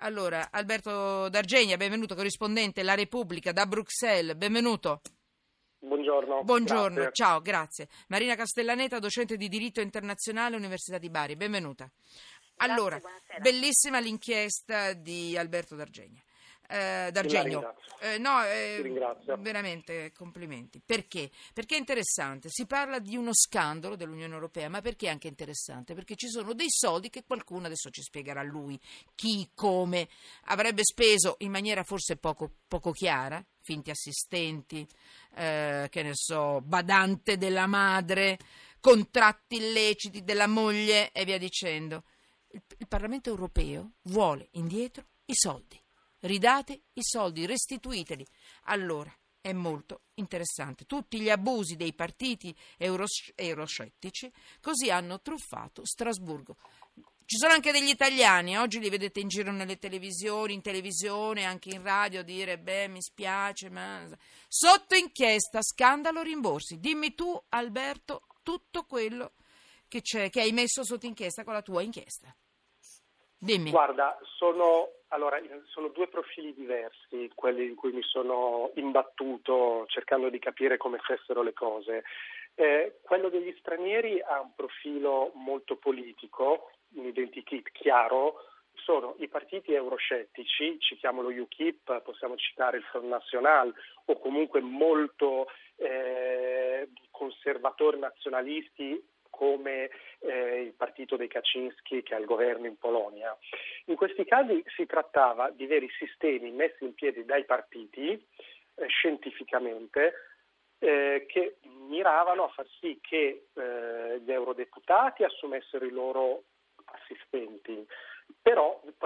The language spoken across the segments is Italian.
Allora, Alberto D'Argegna, benvenuto, corrispondente La Repubblica da Bruxelles, benvenuto. Buongiorno. Buongiorno, grazie. ciao, grazie. Marina Castellaneta, docente di diritto internazionale, Università di Bari, benvenuta. Allora, buonasera. bellissima l'inchiesta di Alberto D'Argegna. Eh, D'Argenio. Eh, no, eh, veramente complimenti. Perché? Perché è interessante. Si parla di uno scandalo dell'Unione Europea, ma perché è anche interessante? Perché ci sono dei soldi che qualcuno adesso ci spiegherà lui chi, come avrebbe speso in maniera forse poco, poco chiara, finti assistenti, eh, che ne so, badante della madre, contratti illeciti della moglie e via dicendo. Il, il Parlamento europeo vuole indietro i soldi. Ridate i soldi, restituiteli. Allora, è molto interessante. Tutti gli abusi dei partiti euros- euroscettici così hanno truffato Strasburgo. Ci sono anche degli italiani, oggi li vedete in giro nelle televisioni, in televisione, anche in radio, dire, beh, mi spiace, ma... Sotto inchiesta, scandalo, rimborsi. Dimmi tu, Alberto, tutto quello che, che hai messo sotto inchiesta con la tua inchiesta. Dimmi. Guarda, sono, allora, sono due profili diversi quelli in cui mi sono imbattuto cercando di capire come fessero le cose. Eh, quello degli stranieri ha un profilo molto politico, un identikit chiaro, sono i partiti euroscettici, citiamo lo UKIP, possiamo citare il Front National o comunque molto eh, conservatori nazionalisti come eh, il partito dei Kaczynski che è al governo in Polonia. In questi casi si trattava di veri sistemi messi in piedi dai partiti eh, scientificamente eh, che miravano a far sì che eh, gli eurodeputati assumessero i loro assistenti,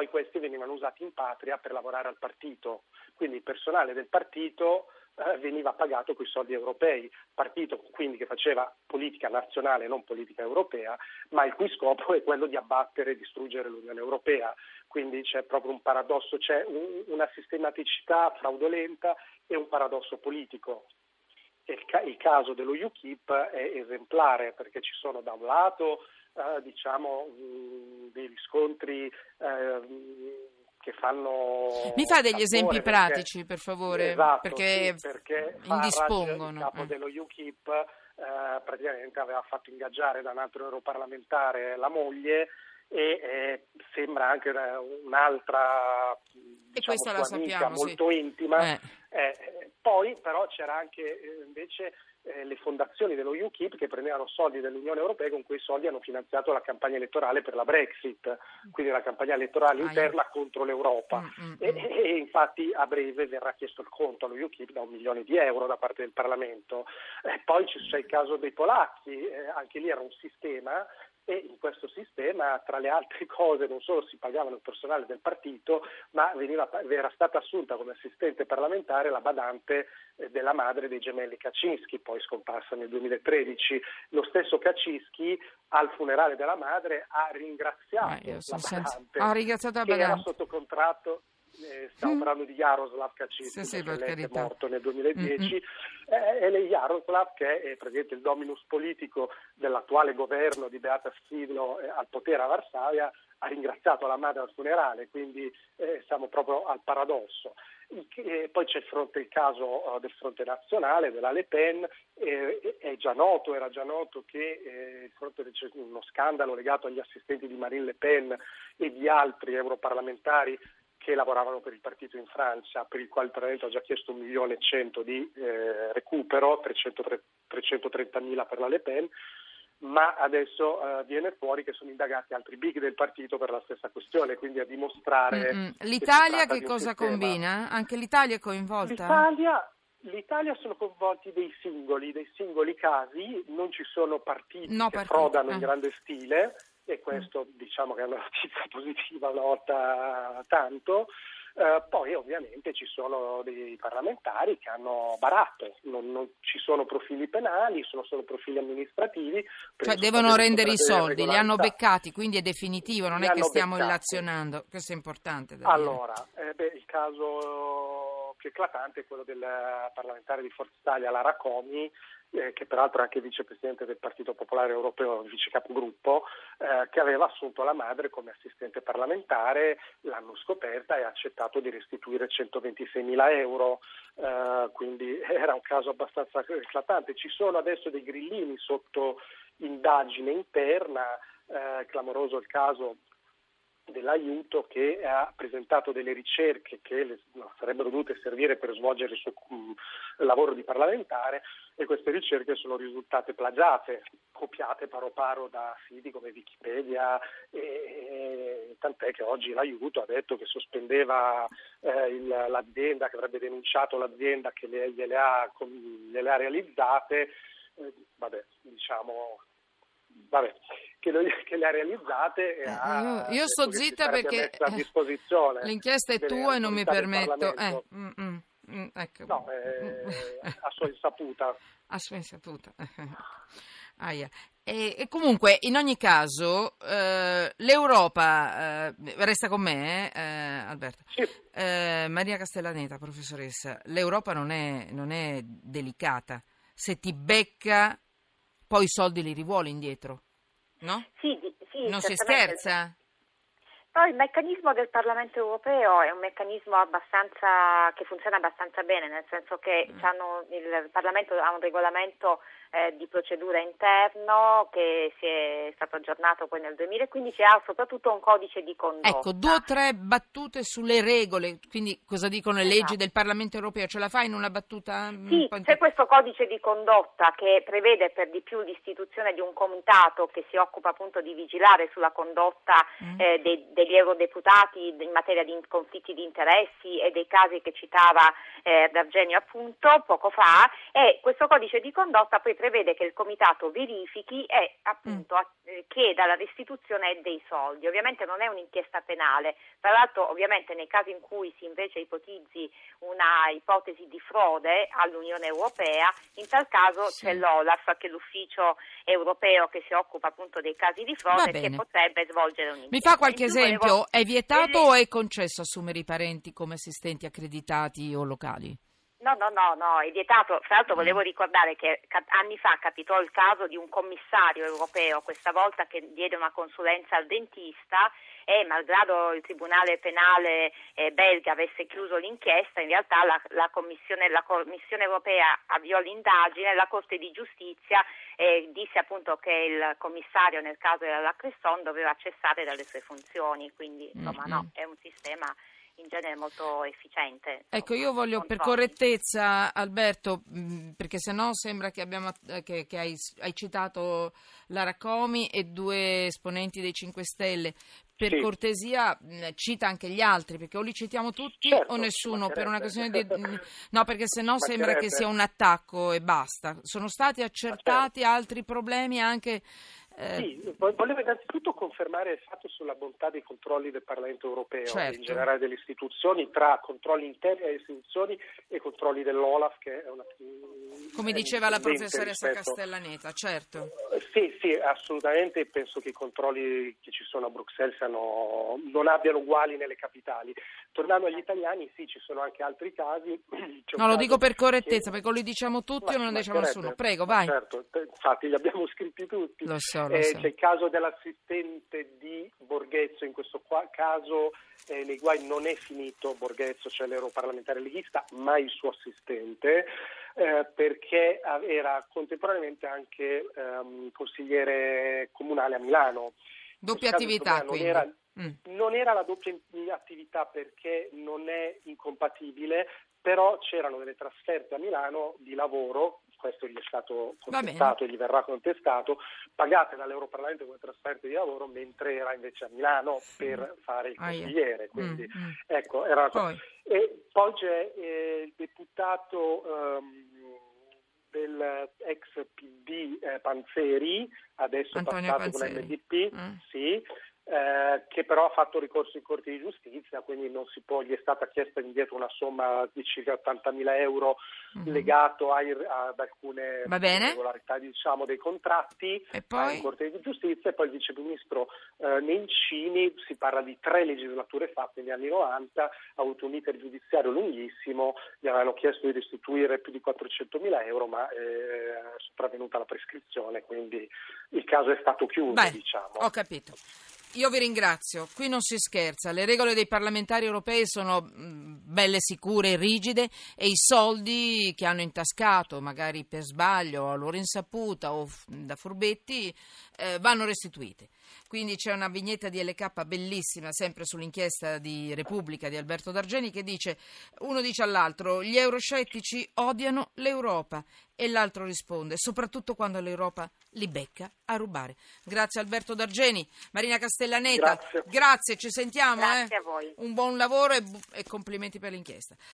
poi questi venivano usati in patria per lavorare al partito, quindi il personale del partito eh, veniva pagato con i soldi europei, partito quindi che faceva politica nazionale, non politica europea, ma il cui scopo è quello di abbattere e distruggere l'Unione Europea. Quindi c'è proprio un paradosso, c'è un, una sistematicità fraudolenta e un paradosso politico. Il, ca- il caso dello UKIP è esemplare perché ci sono da un lato eh, diciamo mh, dei riscontri eh, che fanno Mi fa degli esempi perché- pratici, per favore, Esatto, perché, sì, perché indispongono. il capo eh. dello UKIP eh, praticamente aveva fatto ingaggiare da un altro europarlamentare la moglie e eh, sembra anche una- un'altra diciamo, questa la sappiamo, sì. molto intima Eh. Eh, poi però c'era anche eh, invece eh, le fondazioni dello UKIP che prendevano soldi dell'Unione Europea e con quei soldi hanno finanziato la campagna elettorale per la Brexit, quindi la campagna elettorale Aia. interna contro l'Europa. Mm, mm, E, mm. e infatti a breve verrà chiesto il conto allo UKIP da un milione di euro da parte del Parlamento. Eh, poi c'è il caso dei polacchi, eh, anche lì era un sistema e in questo sistema, tra le altre cose, non solo si pagavano il personale del partito, ma veniva, era stata assunta come assistente parlamentare la badante eh, della madre dei gemelli Kaczynski, poi scomparsa nel 2013. Lo stesso Kaczynski al funerale della madre ha ringraziato Ah, io la badante Ha ringraziato la che era badante. sotto contratto. Eh, stiamo Mm. parlando di Jaroslav Kaczynski, Sì, sì, è morto nel 2010, eh, e Jaroslav, che è praticamente il dominus politico dell'attuale governo di Beata Szydlo eh, al potere a Varsavia, ha ringraziato la madre al funerale, quindi eh, siamo proprio al paradosso. Il- eh, poi c'è il, fronte, il caso eh, del fronte nazionale, della Le Pen, eh, è già noto, era già noto che eh, il fronte c'è uno scandalo legato agli assistenti di Marine Le Pen e di altri europarlamentari che lavoravano per il partito in Francia, per il quale il Parlamento ha già chiesto un milione e cento di eh, recupero, 330 mila per la Le Pen, ma adesso eh, viene fuori che sono indagati altri big del partito per la stessa questione, quindi a dimostrare... Mm, mm. che si L'Italia che un cosa sistema. combina? Anche l'Italia è coinvolta? L'Italia, l'Italia sono coinvolti dei singoli, dei singoli casi, non ci sono partiti No, che partiti, frodano eh. in grande stile e questo diciamo che è una notizia positiva una volta tanto. Eh, poi ovviamente ci sono dei parlamentari che hanno barato, non, non ci sono profili penali, sono solo profili amministrativi. Cioè devono rendere i soldi, li hanno beccati, quindi è definitivo, non Li è che stiamo beccati. illazionando. Questo è importante. Allora, eh, beh, il caso più eclatante è quello del parlamentare di Forza Italia, Lara Comi, eh, che peraltro è anche vicepresidente del Partito Popolare Europeo, vice capogruppo, eh, che aveva assunto la madre come assistente parlamentare, l'hanno scoperta e ha accettato di restituire 126 mila euro, eh, quindi era un caso abbastanza eclatante. Ci sono adesso dei grillini sotto indagine interna, eh, clamoroso il caso dell'aiuto che ha presentato delle ricerche che le, sarebbero dovute servire per svolgere il suo um, lavoro di parlamentare e queste ricerche sono risultate plagiate, copiate paro paro da siti come Wikipedia e, e tant'è che oggi l'aiuto ha detto che sospendeva eh, il, l'azienda, che avrebbe denunciato l'azienda che le, gliele, ha, gliele ha realizzate, eh, vabbè, diciamo vabbè, che, lo, che, le ha realizzate e eh, ha, io, io sto zitta perché l'inchiesta è tua e non mi permetto eh, mm, mm, mm, ecco. no, eh, a sua insaputa a sua insaputa ah, yeah. e, e, comunque in ogni caso eh, l'Europa eh, resta con me eh, Alberto sì. Maria Castellaneta professoressa l'Europa non è, non è delicata se ti becca poi i soldi li rivuole indietro, no? Sì, sì Non si scherza? No, il meccanismo del Parlamento europeo è un meccanismo che funziona abbastanza bene, nel senso che mm. il Parlamento ha un regolamento eh, di procedura interno che si è stato aggiornato poi nel 2015 e ha soprattutto un codice di condotta. Ecco, due o tre battute sulle regole, quindi cosa dicono le leggi esatto. del Parlamento europeo? Ce la fai in una battuta? Sì, c'è questo codice di condotta che prevede per di più l'istituzione di un comitato che si occupa appunto di vigilare sulla condotta mm. eh, dei, degli eurodeputati in materia di conflitti di interessi e dei casi che citava eh, D'Argenio appunto poco fa e questo codice di condotta poi prevede che il comitato verifichi e appunto mm. Chieda la restituzione dei soldi. Ovviamente non è un'inchiesta penale, tra l'altro ovviamente nei casi in cui si invece ipotizzi una ipotesi di frode all'Unione Europea, in tal caso sì. c'è l'OLAF che è l'ufficio europeo che si occupa appunto dei casi di frode che potrebbe svolgere un'inchiesta. Mi fa qualche esempio, volevo... è vietato o è concesso assumere i parenti come assistenti accreditati o locali? No, no, no, no, è vietato. Tra l'altro volevo ricordare che anni fa capitò il caso di un commissario europeo, questa volta che diede una consulenza al dentista e malgrado il Tribunale Penale eh, belga avesse chiuso l'inchiesta, in realtà la, la, commissione, la, Commissione, europea avviò l'indagine, la Corte di Giustizia eh, disse appunto che il commissario nel caso della Cresson doveva cessare dalle sue funzioni, quindi insomma mm-hmm. no, è un sistema in genere molto efficiente. Ecco, io voglio per correttezza, Alberto, perché se no sembra che, abbiamo, eh, che, che hai, hai, citato Lara Comi e due esponenti dei 5 Stelle. Per sì. cortesia cita anche gli altri, perché o li citiamo tutti certo, o nessuno, per una questione di... No, perché se no sembra che sia un attacco e basta. Sono stati accertati altri problemi anche sì, volevo innanzitutto confermare il fatto sulla bontà dei controlli del Parlamento europeo certo. in generale delle istituzioni, tra controlli interni alle istituzioni e controlli dell'Olaf, che è una. Come diceva la professoressa rispetto... Castellaneta, certo. Sì, sì, assolutamente. Penso che i controlli che ci sono a Bruxelles siano, non abbiano uguali nelle capitali. Tornando agli italiani, sì, ci sono anche altri casi. no, lo dico per correttezza, che... perché li diciamo tutti ma, o non ne diciamo nessuno. Prego, vai. Certo, infatti li abbiamo scritti tutti. Lo so, lo so. c'è il caso dell'assistente di Borghezzo, in questo caso eh, nei guai non è finito Borghezzo, cioè l'europarlamentare leghista, ma il suo assistente. Eh, perché era contemporaneamente anche ehm, consigliere comunale a Milano. Doppia attività, non era, mm. non era la doppia attività perché non è incompatibile, però c'erano delle trasferte a Milano di lavoro questo gli è stato contestato e gli verrà contestato, pagate dall'Europarlamento come trasferte di lavoro, mentre era invece a Milano per fare il consigliere. Quindi, mm, mm. Ecco, era poi. E poi c'è eh, il deputato um, dell'ex PD eh, Panzeri, adesso Antonio passato Panzeri. con l'MDP, mm. sì, eh, che però ha fatto ricorso in Corte di Giustizia, quindi non si può, gli è stata chiesta indietro una somma di circa 80.000 euro mm-hmm. legato ai, ad alcune irregolarità diciamo, dei contratti poi... in Corte di Giustizia e poi il viceministro eh, Nencini, si parla di tre legislature fatte negli anni 90, ha avuto un iter giudiziario lunghissimo, gli avevano chiesto di restituire più di 400.000 euro ma eh, è sopravvenuta la prescrizione, quindi il caso è stato chiuso. Beh, diciamo. Ho capito. Io vi ringrazio, qui non si scherza, le regole dei parlamentari europei sono mm, belle sicure e rigide e i soldi che hanno intascato, magari per sbaglio a loro insaputa o da furbetti, eh, vanno restituiti. Quindi c'è una vignetta di LK bellissima, sempre sull'inchiesta di Repubblica di Alberto D'Argeni, che dice, uno dice all'altro, gli euroscettici odiano l'Europa e l'altro risponde, soprattutto quando l'Europa li becca a rubare. Grazie Alberto D'Argeni, Marina Castellaneta, grazie, grazie ci sentiamo. Grazie eh? a voi. Un buon lavoro e, e complimenti per l'inchiesta.